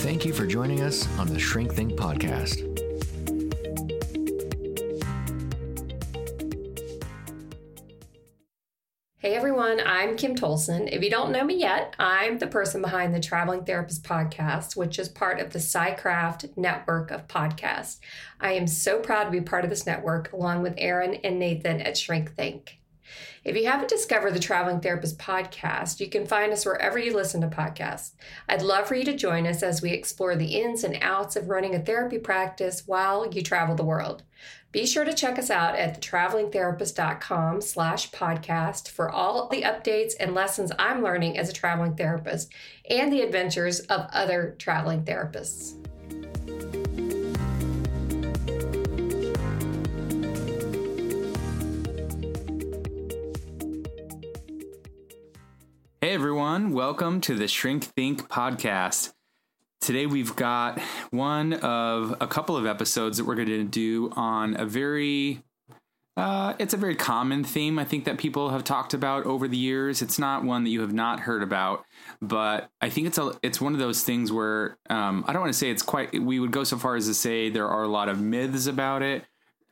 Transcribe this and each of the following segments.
Thank you for joining us on the Shrink Think podcast. Hey everyone, I'm Kim Tolson. If you don't know me yet, I'm the person behind the Traveling Therapist podcast, which is part of the PsychCraft network of podcasts. I am so proud to be part of this network along with Aaron and Nathan at Shrink Think. If you haven't discovered the Traveling Therapist podcast, you can find us wherever you listen to podcasts. I'd love for you to join us as we explore the ins and outs of running a therapy practice while you travel the world. Be sure to check us out at thetravelingtherapist.com slash podcast for all the updates and lessons I'm learning as a traveling therapist and the adventures of other traveling therapists. Hey everyone, welcome to the Shrink Think podcast. Today we've got one of a couple of episodes that we're going to do on a very uh, it's a very common theme I think that people have talked about over the years. It's not one that you have not heard about, but I think it's a it's one of those things where um, I don't want to say it's quite. We would go so far as to say there are a lot of myths about it,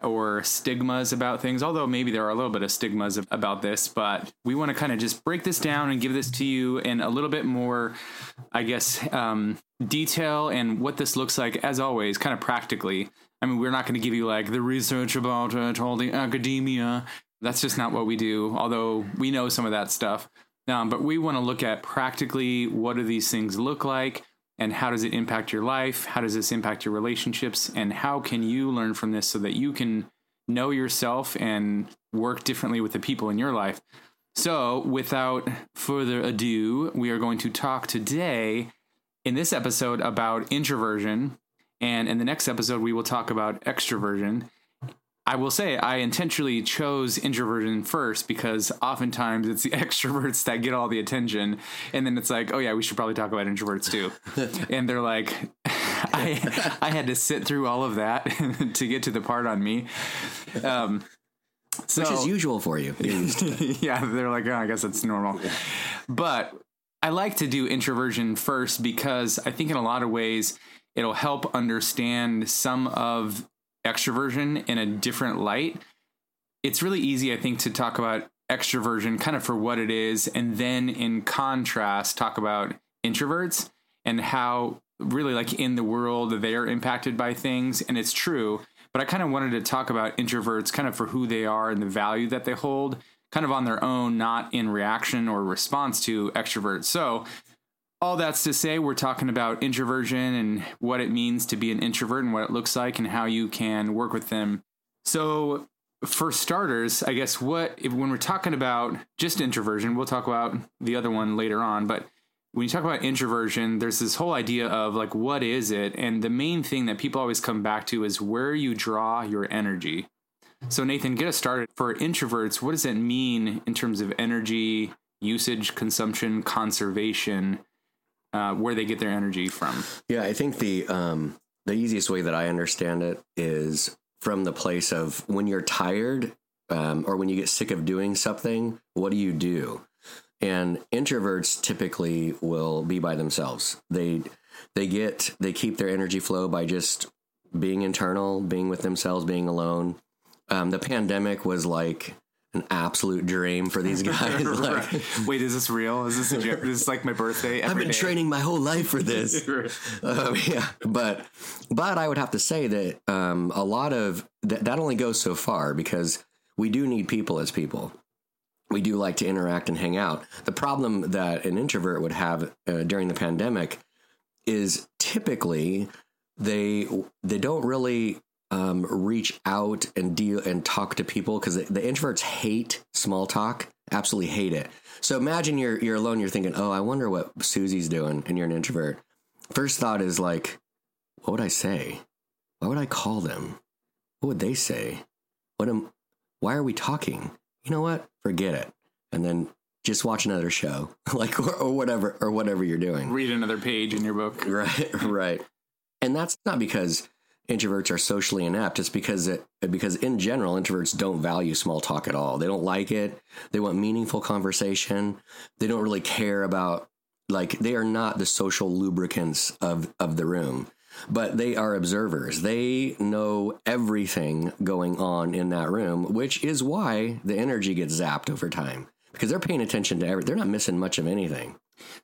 or stigmas about things, although maybe there are a little bit of stigmas about this, but we want to kind of just break this down and give this to you in a little bit more, I guess, um, detail and what this looks like, as always, kind of practically. I mean, we're not going to give you like the research about it, all the academia. That's just not what we do, although we know some of that stuff. Um, but we want to look at practically what do these things look like and how does it impact your life? How does this impact your relationships? And how can you learn from this so that you can know yourself and work differently with the people in your life? So, without further ado, we are going to talk today in this episode about introversion. And in the next episode, we will talk about extroversion. I will say I intentionally chose introversion first because oftentimes it's the extroverts that get all the attention, and then it's like, oh yeah, we should probably talk about introverts too, and they're like, I I had to sit through all of that to get to the part on me. Um, so, Which is usual for you. yeah, they're like, oh, I guess it's normal. But I like to do introversion first because I think in a lot of ways it'll help understand some of extroversion in a different light. It's really easy, I think, to talk about extroversion kind of for what it is, and then in contrast, talk about introverts and how really like in the world they're impacted by things. And it's true. But I kind of wanted to talk about introverts kind of for who they are and the value that they hold, kind of on their own, not in reaction or response to extroverts. So all that's to say, we're talking about introversion and what it means to be an introvert and what it looks like and how you can work with them. So, for starters, I guess what if, when we're talking about just introversion, we'll talk about the other one later on, but when you talk about introversion, there's this whole idea of like what is it? And the main thing that people always come back to is where you draw your energy. So Nathan, get us started. For introverts, what does it mean in terms of energy usage, consumption, conservation? Uh, where they get their energy from. Yeah, I think the um, the easiest way that I understand it is from the place of when you're tired um, or when you get sick of doing something, what do you do? And introverts typically will be by themselves. They they get they keep their energy flow by just being internal, being with themselves, being alone. Um, the pandemic was like an absolute dream for these guys. like, Wait, is this real? Is this a joke? This is like my birthday. I've been day. training my whole life for this. um, yeah, but but I would have to say that um, a lot of that that only goes so far because we do need people as people. We do like to interact and hang out. The problem that an introvert would have uh, during the pandemic is typically they they don't really um, reach out and deal and talk to people because the, the, introverts hate small talk, absolutely hate it. So imagine you're you're alone, you're thinking, oh, I wonder what Susie's doing, and you're an introvert. first thought is like, what would I say? Why would I call them? What would they say? What am, why are we talking? You know what? Forget it. And then just watch another show, like, or, or whatever, or whatever you're doing. Read another page in your book. Right, right. And that's not because introverts are socially inept. It's because it, because in general, introverts don't value small talk at all. They don't like it. They want meaningful conversation. They don't really care about like they are not the social lubricants of of the room but they are observers. They know everything going on in that room, which is why the energy gets zapped over time because they're paying attention to everything. They're not missing much of anything.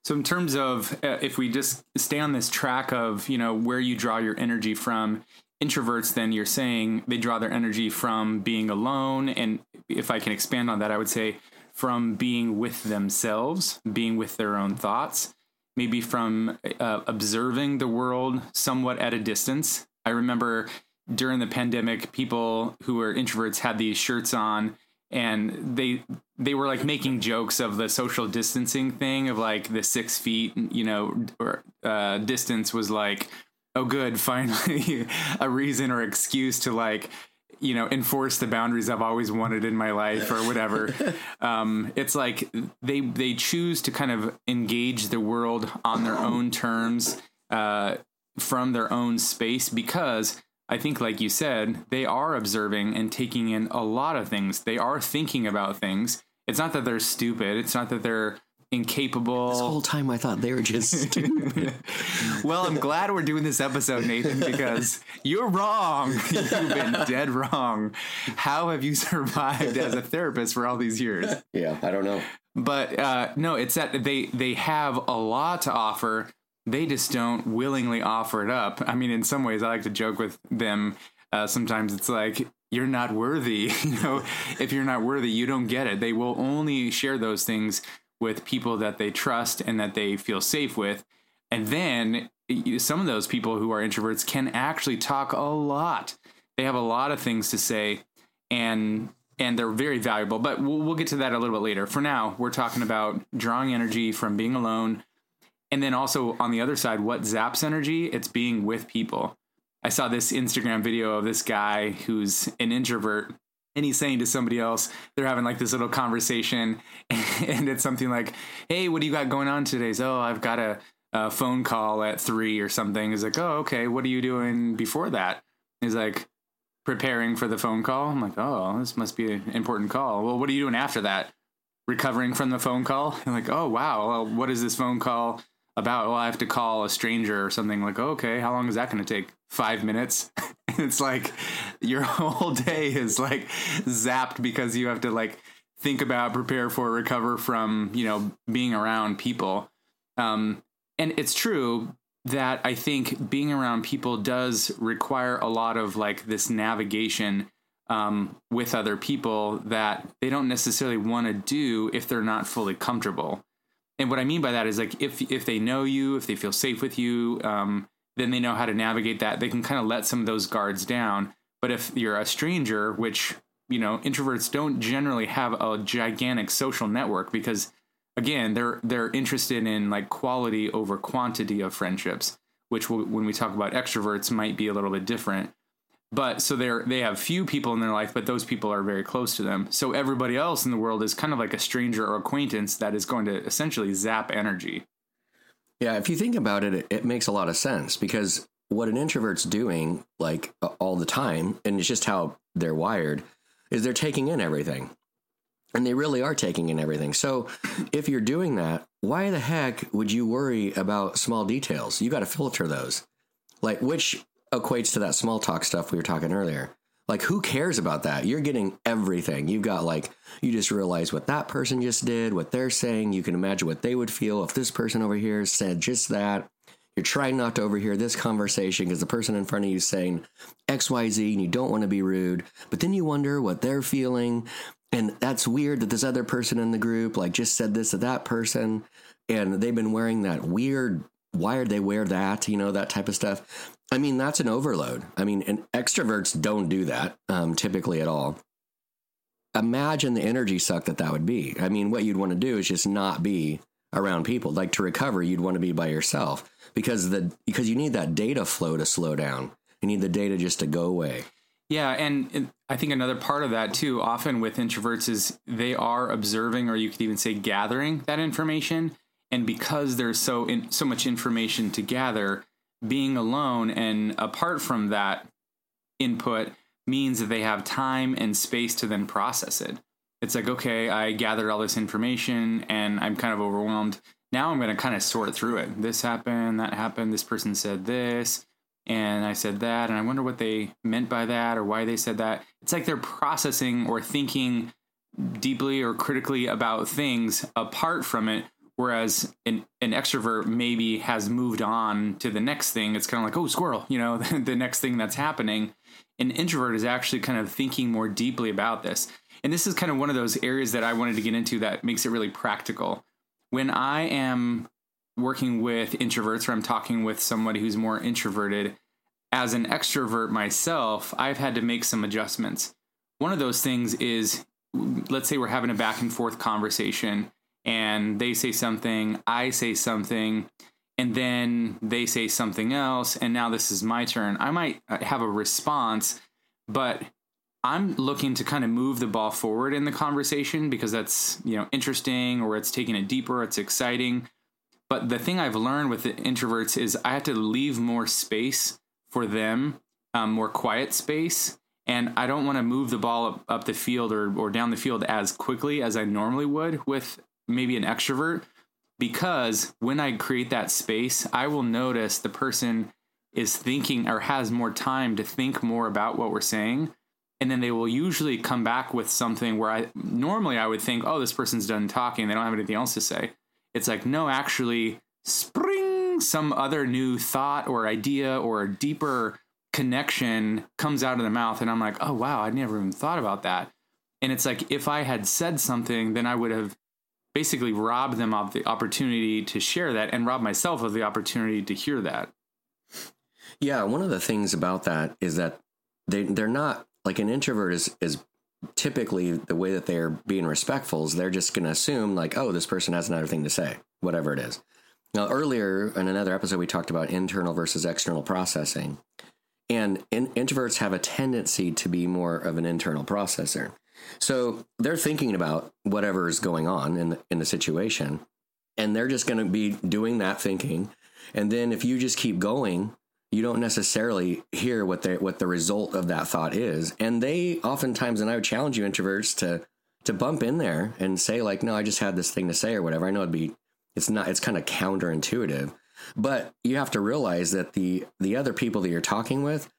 So, in terms of uh, if we just stay on this track of you know where you draw your energy from, introverts, then you're saying they draw their energy from being alone, and if I can expand on that, I would say from being with themselves, being with their own thoughts maybe from uh, observing the world somewhat at a distance. I remember during the pandemic, people who were introverts had these shirts on and they they were like making jokes of the social distancing thing of like the six feet you know or, uh, distance was like oh good finally a reason or excuse to like you know enforce the boundaries I've always wanted in my life or whatever. um, it's like they they choose to kind of engage the world on their own terms uh, from their own space because I think, like you said, they are observing and taking in a lot of things. They are thinking about things. It's not that they're stupid. It's not that they're incapable. This whole time I thought they were just stupid. well, I'm glad we're doing this episode, Nathan, because you're wrong. You've been dead wrong. How have you survived as a therapist for all these years? Yeah, I don't know. But uh, no, it's that they they have a lot to offer. They just don't willingly offer it up. I mean, in some ways, I like to joke with them. Uh, sometimes it's like you're not worthy. you know, if you're not worthy, you don't get it. They will only share those things with people that they trust and that they feel safe with. And then some of those people who are introverts can actually talk a lot. They have a lot of things to say and and they're very valuable, but we'll, we'll get to that a little bit later. For now, we're talking about drawing energy from being alone. And then also on the other side, what zaps energy? It's being with people. I saw this Instagram video of this guy who's an introvert and he's saying to somebody else, they're having like this little conversation, and it's something like, "Hey, what do you got going on today?" So, oh, I've got a, a, phone call at three or something. He's like, "Oh, okay. What are you doing before that?" He's like, "Preparing for the phone call." I'm like, "Oh, this must be an important call." Well, what are you doing after that? Recovering from the phone call. I'm like, "Oh, wow. Well, what is this phone call?" About well i have to call a stranger or something like oh, okay how long is that going to take? Five minutes? It's like your whole day is like zapped because you have to like think about prepare for recover from you know being around people. Um and it's true that i think being around people does require a lot of like this navigation um, with other people that they don't necessarily want to do if they're not fully comfortable and what I mean by that is like if if they know you, if they feel safe with you, um, then they know how to navigate that. They can kind of let some of those guards down. But if you're a stranger, which you know introverts don't generally have a gigantic social network because again they're they're interested in like quality over quantity of friendships, which will, when we talk about extroverts might be a little bit different but so they're they have few people in their life but those people are very close to them. So everybody else in the world is kind of like a stranger or acquaintance that is going to essentially zap energy. Yeah if you think about it it, it makes a lot of sense because what an introvert's doing like all the time and it's just how they're wired is they're taking in everything. And they really are taking in everything. So if you're doing that why the heck would you worry about small details? You got to filter those. Like which equates to that small talk stuff we were talking earlier. Like, who cares about that? You're getting everything. You've got, like, you just realize what that person just did, what they're saying. You can imagine what they would feel if this person over here said just that. You're trying not to overhear this conversation because the person in front of you is saying XYZ and you don't want to be rude. But then you wonder what they're feeling. And that's weird that this other person in the group, like, just said this to that person. And they've been wearing that weird why did they wear that? You know, that type of stuff. I mean, that's an overload. I mean, and extroverts don't do that um, typically at all. Imagine the energy suck that that would be. I mean, what you'd want to do is just not be around people. Like to recover, you'd want to be by yourself because the because you need that data flow to slow down. You need the data just to go away. Yeah, and, and I think another part of that too, often with introverts, is they are observing, or you could even say gathering that information. And because there's so in, so much information to gather, being alone and apart from that input means that they have time and space to then process it. It's like, okay, I gathered all this information and I'm kind of overwhelmed. Now I'm going to kind of sort through it. This happened, that happened, this person said this and I said that, and I wonder what they meant by that or why they said that. It's like they're processing or thinking deeply or critically about things apart from it. Whereas an, an extrovert maybe has moved on to the next thing. It's kind of like, oh, squirrel, you know, the next thing that's happening. An introvert is actually kind of thinking more deeply about this. And this is kind of one of those areas that I wanted to get into that makes it really practical. When I am working with introverts or I'm talking with somebody who's more introverted, as an extrovert myself, I've had to make some adjustments. One of those things is let's say we're having a back and forth conversation and they say something, I say something, and then they say something else, and now this is my turn. I might uh, have a response, but I'm looking to kind of move the ball forward in the conversation because that's, you know, interesting or it's taking it deeper, it's exciting. But the thing I've learned with the introverts is I have to leave more space for them, um, more quiet space. And I don't want to move the ball up, up the field or, or down the field as quickly as I normally would with maybe an extrovert because when I create that space, I will notice the person is thinking or has more time to think more about what we're saying. And then they will usually come back with something where I normally I would think, oh, this person's done talking. They don't have anything else to say. It's like, no, actually, spring, some other new thought or idea or deeper connection comes out of the mouth. And I'm like, oh, wow, I never even thought about that. And it's like, if I had said something, then I would have basically rob them of the opportunity to share that and rob myself of the opportunity to hear that. Yeah, one of the things about that is that they they're not like an introvert is is typically the way that they're being respectful is they're just going to assume like, oh, this person has another thing to say, whatever it is. Now, earlier in another episode, we talked about internal versus external processing. And in, introverts have a tendency to be more of an internal processor. So they're thinking about whatever is going on in the, in the situation, and they're just going to be doing that thinking. And then if you just keep going, you don't necessarily hear what the what the result of that thought is. And they oftentimes, and I would challenge you introverts to to bump in there and say like, no, I just had this thing to say or whatever. I know it'd be it's not it's kind of counterintuitive, but you have to realize that the the other people that you're talking with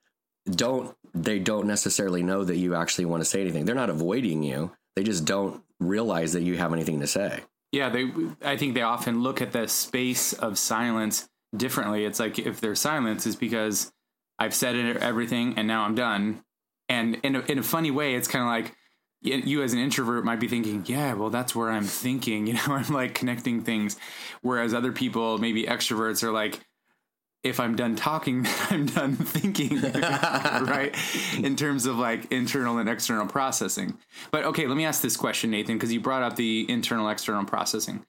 don't they don't necessarily know that you actually want to say anything. They're not avoiding you. They just don't realize that you have anything to say. Yeah, they I think they often look at the space of silence differently. It's like if there's silence, is because I've said everything and now I'm done. And in a, in a funny way, it's kind of like you as an introvert might be thinking, yeah, well, that's where I'm thinking. You know, I'm like connecting things. Whereas other people, maybe extroverts, are like, if I'm done talking, I'm done thinking, right? In terms of like internal and external processing. But okay, let me ask this question, Nathan, because you brought up the internal external processing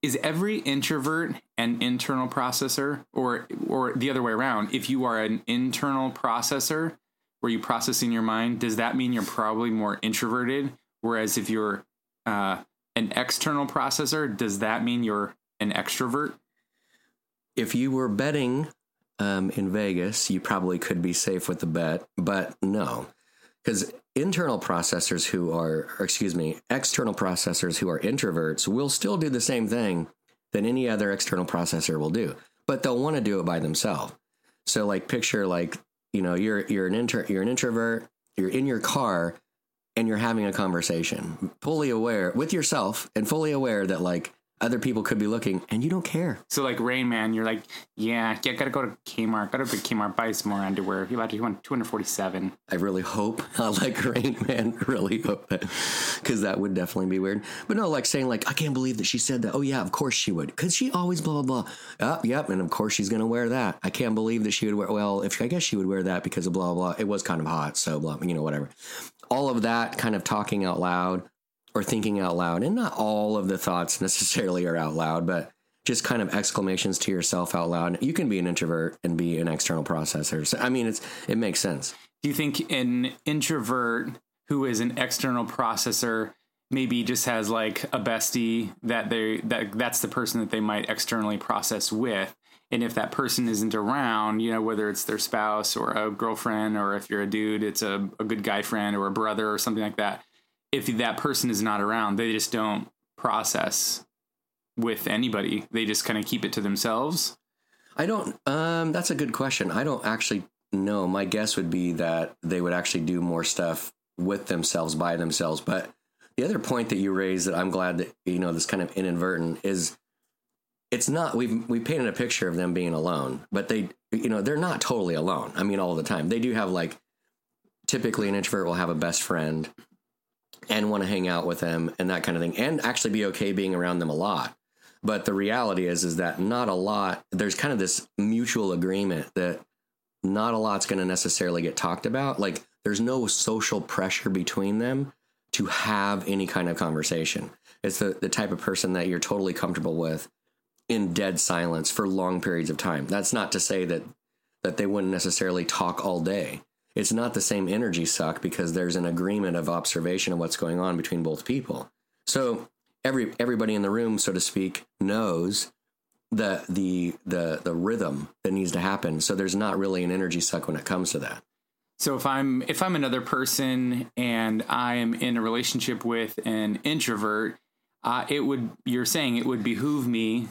is every introvert an internal processor or or the other way around if you are an internal processor where you process in your mind does that mean you're probably more introverted whereas if you're uh, an external processor does that mean you're an extrovert if you were betting um, in vegas you probably could be safe with the bet but no because internal processors who are, excuse me, external processors who are introverts will still do the same thing that any other external processor will do, but they'll want to do it by themselves. So, like, picture like you know you're you're an inter, you're an introvert, you're in your car, and you're having a conversation, fully aware with yourself and fully aware that like other people could be looking and you don't care. So like Rain Man, you're like, yeah, yeah, gotta go to Kmart, gotta go to Kmart, buy some more underwear. You about to want 247. I really hope, I like Rain Man, really hope that, because that would definitely be weird. But no, like saying like, I can't believe that she said that. Oh yeah, of course she would, because she always blah blah blah. Oh, yep, and of course she's gonna wear that. I can't believe that she would wear. Well, if I guess she would wear that because of blah blah. It was kind of hot, so blah, you know, whatever. All of that kind of talking out loud or thinking out loud. And not all of the thoughts necessarily are out loud, but just kind of exclamations to yourself out loud. You can be an introvert and be an external processor. So, I mean, it's it makes sense. Do you think an introvert who is an external processor maybe just has like a bestie that they that that's the person that they might externally process with? And if that person isn't around, you know, whether it's their spouse or a girlfriend, or if you're a dude, it's a, a good guy friend or a brother or something like that. If that person is not around, they just don't process with anybody. They just kind of keep it to themselves. I don't. Um, that's a good question. I don't actually know. My guess would be that they would actually do more stuff with themselves by themselves. But the other point that you raised that I'm glad that you know this kind of inadvertent is it's not we've we painted a picture of them being alone, but they you know they're not totally alone. I mean, all the time they do have like typically an introvert will have a best friend and want to hang out with them and that kind of thing, and actually be okay being around them a lot. But the reality is, is that not a lot. There's kind of this mutual agreement that not a lot's going to necessarily get talked about. Like there's no social pressure between them to have any kind of conversation. It's the, the type of person that you're totally comfortable with in dead silence for long periods of time. That's not to say that that they wouldn't necessarily talk all day. It's not the same energy suck because there's an agreement of observation of what's going on between both people. So every everybody in the room, so to speak, knows the the the the rhythm that needs to happen. So there's not really an energy suck when it comes to that. So if I'm if I'm another person and I am in a relationship with an introvert, uh, it would you're saying it would behoove me.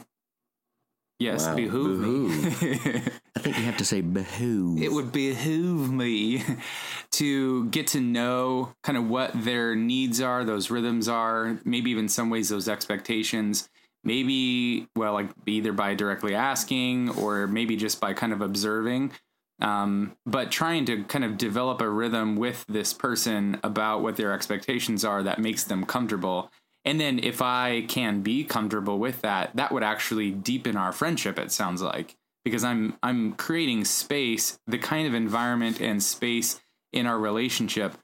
Yes, Wow, behoove, me. I think you have to say behoove. it would behoove me to get to know kind of what their needs are, those rhythms are, maybe even some ways those expectations. Maybe, well, like either by directly asking or maybe just by kind of observing. Um, but trying to kind of develop a rhythm with this person about what their expectations are that makes them comfortable. And then if I can be comfortable with that, that would actually deepen our friendship, it sounds like because I'm I'm creating space, the kind of environment and space in our relationship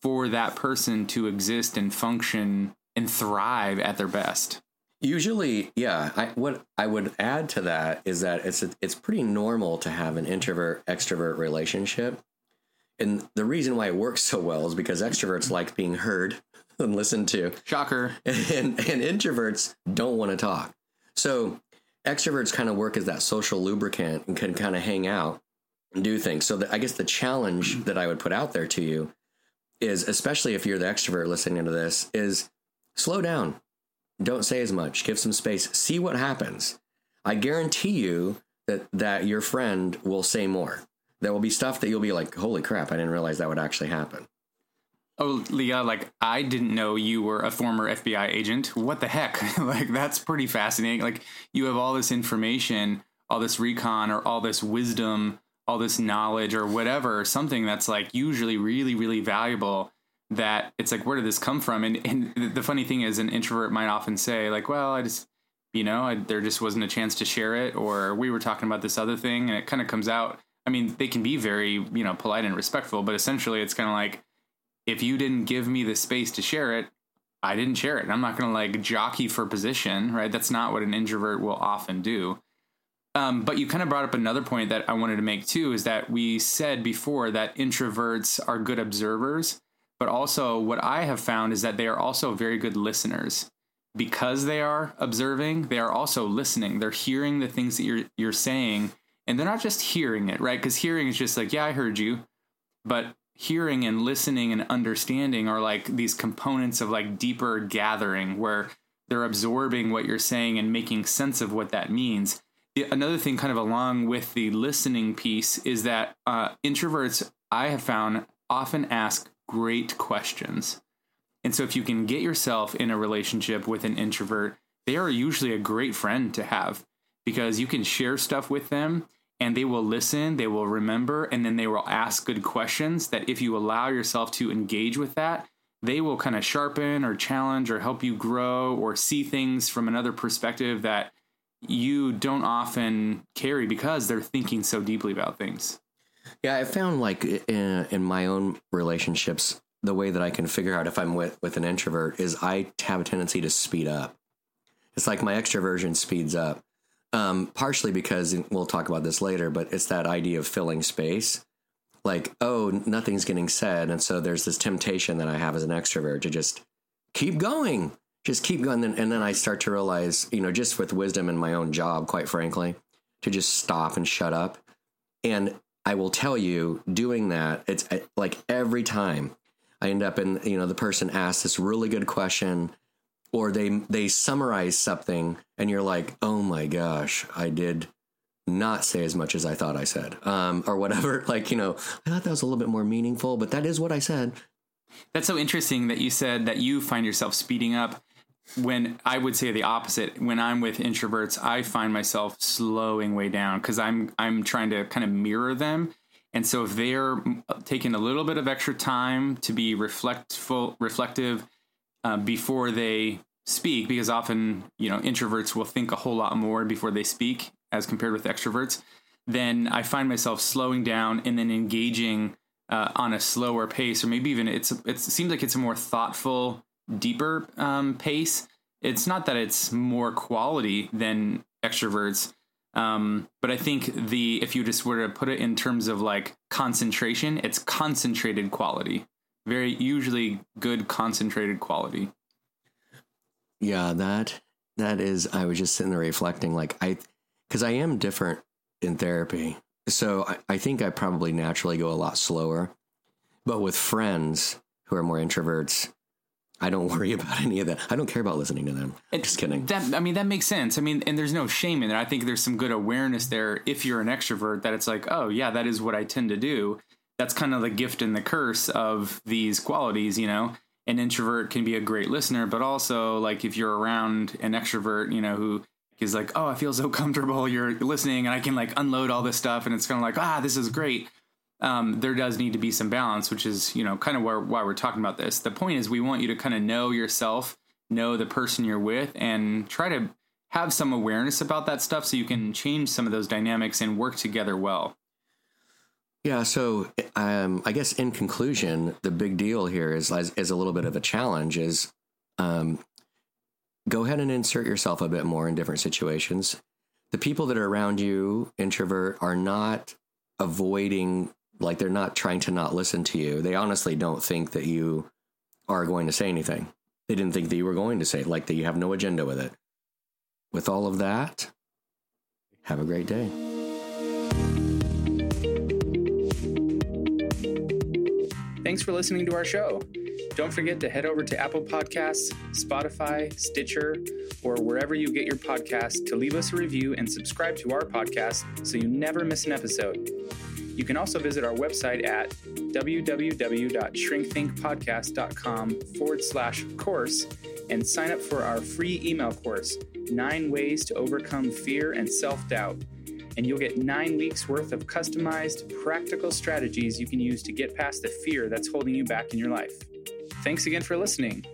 for that person to exist and function and thrive at their best. Usually, yeah. I, what I would add to that is that it's it's pretty normal to have an introvert extrovert relationship, and the reason why it works so well is because extroverts like being heard and listened to, Shocker. and and introverts don't want to talk. So extroverts kind of work as that social lubricant and can kind of hang out and do things. So the, I guess the challenge that I would put out there to you is, especially if you're the extrovert listening to this, is slow down. Don't say as much. Give some space. See what happens. I guarantee you that that your friend will say more. There will be stuff that you'll be like, "Holy crap! I didn't realize that would actually happen." Oh, Leah, like I didn't know you were a former FBI agent. What the heck? like that's pretty fascinating. Like you have all this information, all this recon or all this wisdom, all this knowledge or whatever, something that's like usually really really valuable that it's like where did this come from? And and the funny thing is an introvert might often say like, well, I just you know, I, there just wasn't a chance to share it or we were talking about this other thing and it kind of comes out. I mean, they can be very, you know, polite and respectful, but essentially it's kind of like if you didn't give me the space to share it, I didn't share it. I'm not going to like jockey for position, right? That's not what an introvert will often do. Um, but you kind of brought up another point that I wanted to make too is that we said before that introverts are good observers, but also what I have found is that they are also very good listeners. Because they are observing, they are also listening. They're hearing the things that you're you're saying, and they're not just hearing it, right? Because hearing is just like, yeah, I heard you, but hearing and listening and understanding are like these components of like deeper gathering where they're absorbing what you're saying and making sense of what that means. Another thing, kind of along with the listening piece, is that uh, introverts, I have found, often ask great questions. And so, if you can get yourself in a relationship with an introvert, they are usually a great friend to have because you can share stuff with them and they will listen, they will remember, and then they will ask good questions that if you allow yourself to engage with that, they will kind of sharpen or challenge or help you grow or see things from another perspective that you don't often carry because they're thinking so deeply about things. Yeah, I found like in, in my own relationships, the way that I can figure out if I'm with, with an introvert is I have a tendency to speed up. It's like my extroversion speeds up. Um, partially because we'll talk about this later, but it's that idea of filling space. Like, oh, nothing's getting said. And so there's this temptation that I have as an extrovert to just keep going, just keep going. And then, and then I start to realize, you know, just with wisdom in my own job, quite frankly, to just stop and shut up. And I will tell you, doing that, it's like every time I end up in, you know, the person asks this really good question or they they summarize something and you're like, "Oh my gosh, I did not say as much as I thought I said." Um, or whatever, like, you know, I thought that was a little bit more meaningful, but that is what I said. That's so interesting that you said that you find yourself speeding up when I would say the opposite. When I'm with introverts, I find myself slowing way down because I'm I'm trying to kind of mirror them. And so if they're taking a little bit of extra time to be reflectful, reflective uh, before they speak, because often you know introverts will think a whole lot more before they speak as compared with extroverts, then I find myself slowing down and then engaging uh, on a slower pace, or maybe even it's it seems like it's a more thoughtful deeper um, pace. It's not that it's more quality than extroverts, um, but I think the if you just were to put it in terms of like concentration, it's concentrated quality. Very usually good concentrated quality. Yeah, that that is. I was just sitting there reflecting, like I, because I am different in therapy, so I, I think I probably naturally go a lot slower. But with friends who are more introverts, I don't worry about any of that. I don't care about listening to them. It, Just kidding. That I mean, that makes sense. I mean, and there's no shame in there. I think there's some good awareness there. If you're an extrovert, that it's like, oh yeah, that is what I tend to do. That's kind of the gift and the curse of these qualities. You know, an introvert can be a great listener, but also like if you're around an extrovert, you know, who is like, oh, I feel so comfortable. You're listening, and I can like unload all this stuff, and it's kind of like, ah, this is great um, there does need to be some balance, which is you know kind of why we're talking about this. The point is we want you to kind of know yourself, know the person you're with, and try to have some awareness about that stuff so you can change some of those dynamics and work together well. Yeah, so um, I guess in conclusion, the big deal here is is a little bit of a challenge. Is um, go ahead and insert yourself a bit more in different situations. The people that are around you, introvert, are not avoiding like they're not trying to not listen to you. They honestly don't think that you are going to say anything. They didn't think that you were going to say like that you have no agenda with it. With all of that, have a great day. Thanks for listening to our show. Don't forget to head over to Apple Podcasts, Spotify, Stitcher, or wherever you get your podcasts to leave us a review and subscribe to our podcast so you never miss an episode. You can also visit our website at www.shrinkthinkpodcast.com forward slash course and sign up for our free email course, Nine Ways to Overcome Fear and Self Doubt. And you'll get nine weeks worth of customized, practical strategies you can use to get past the fear that's holding you back in your life. Thanks again for listening.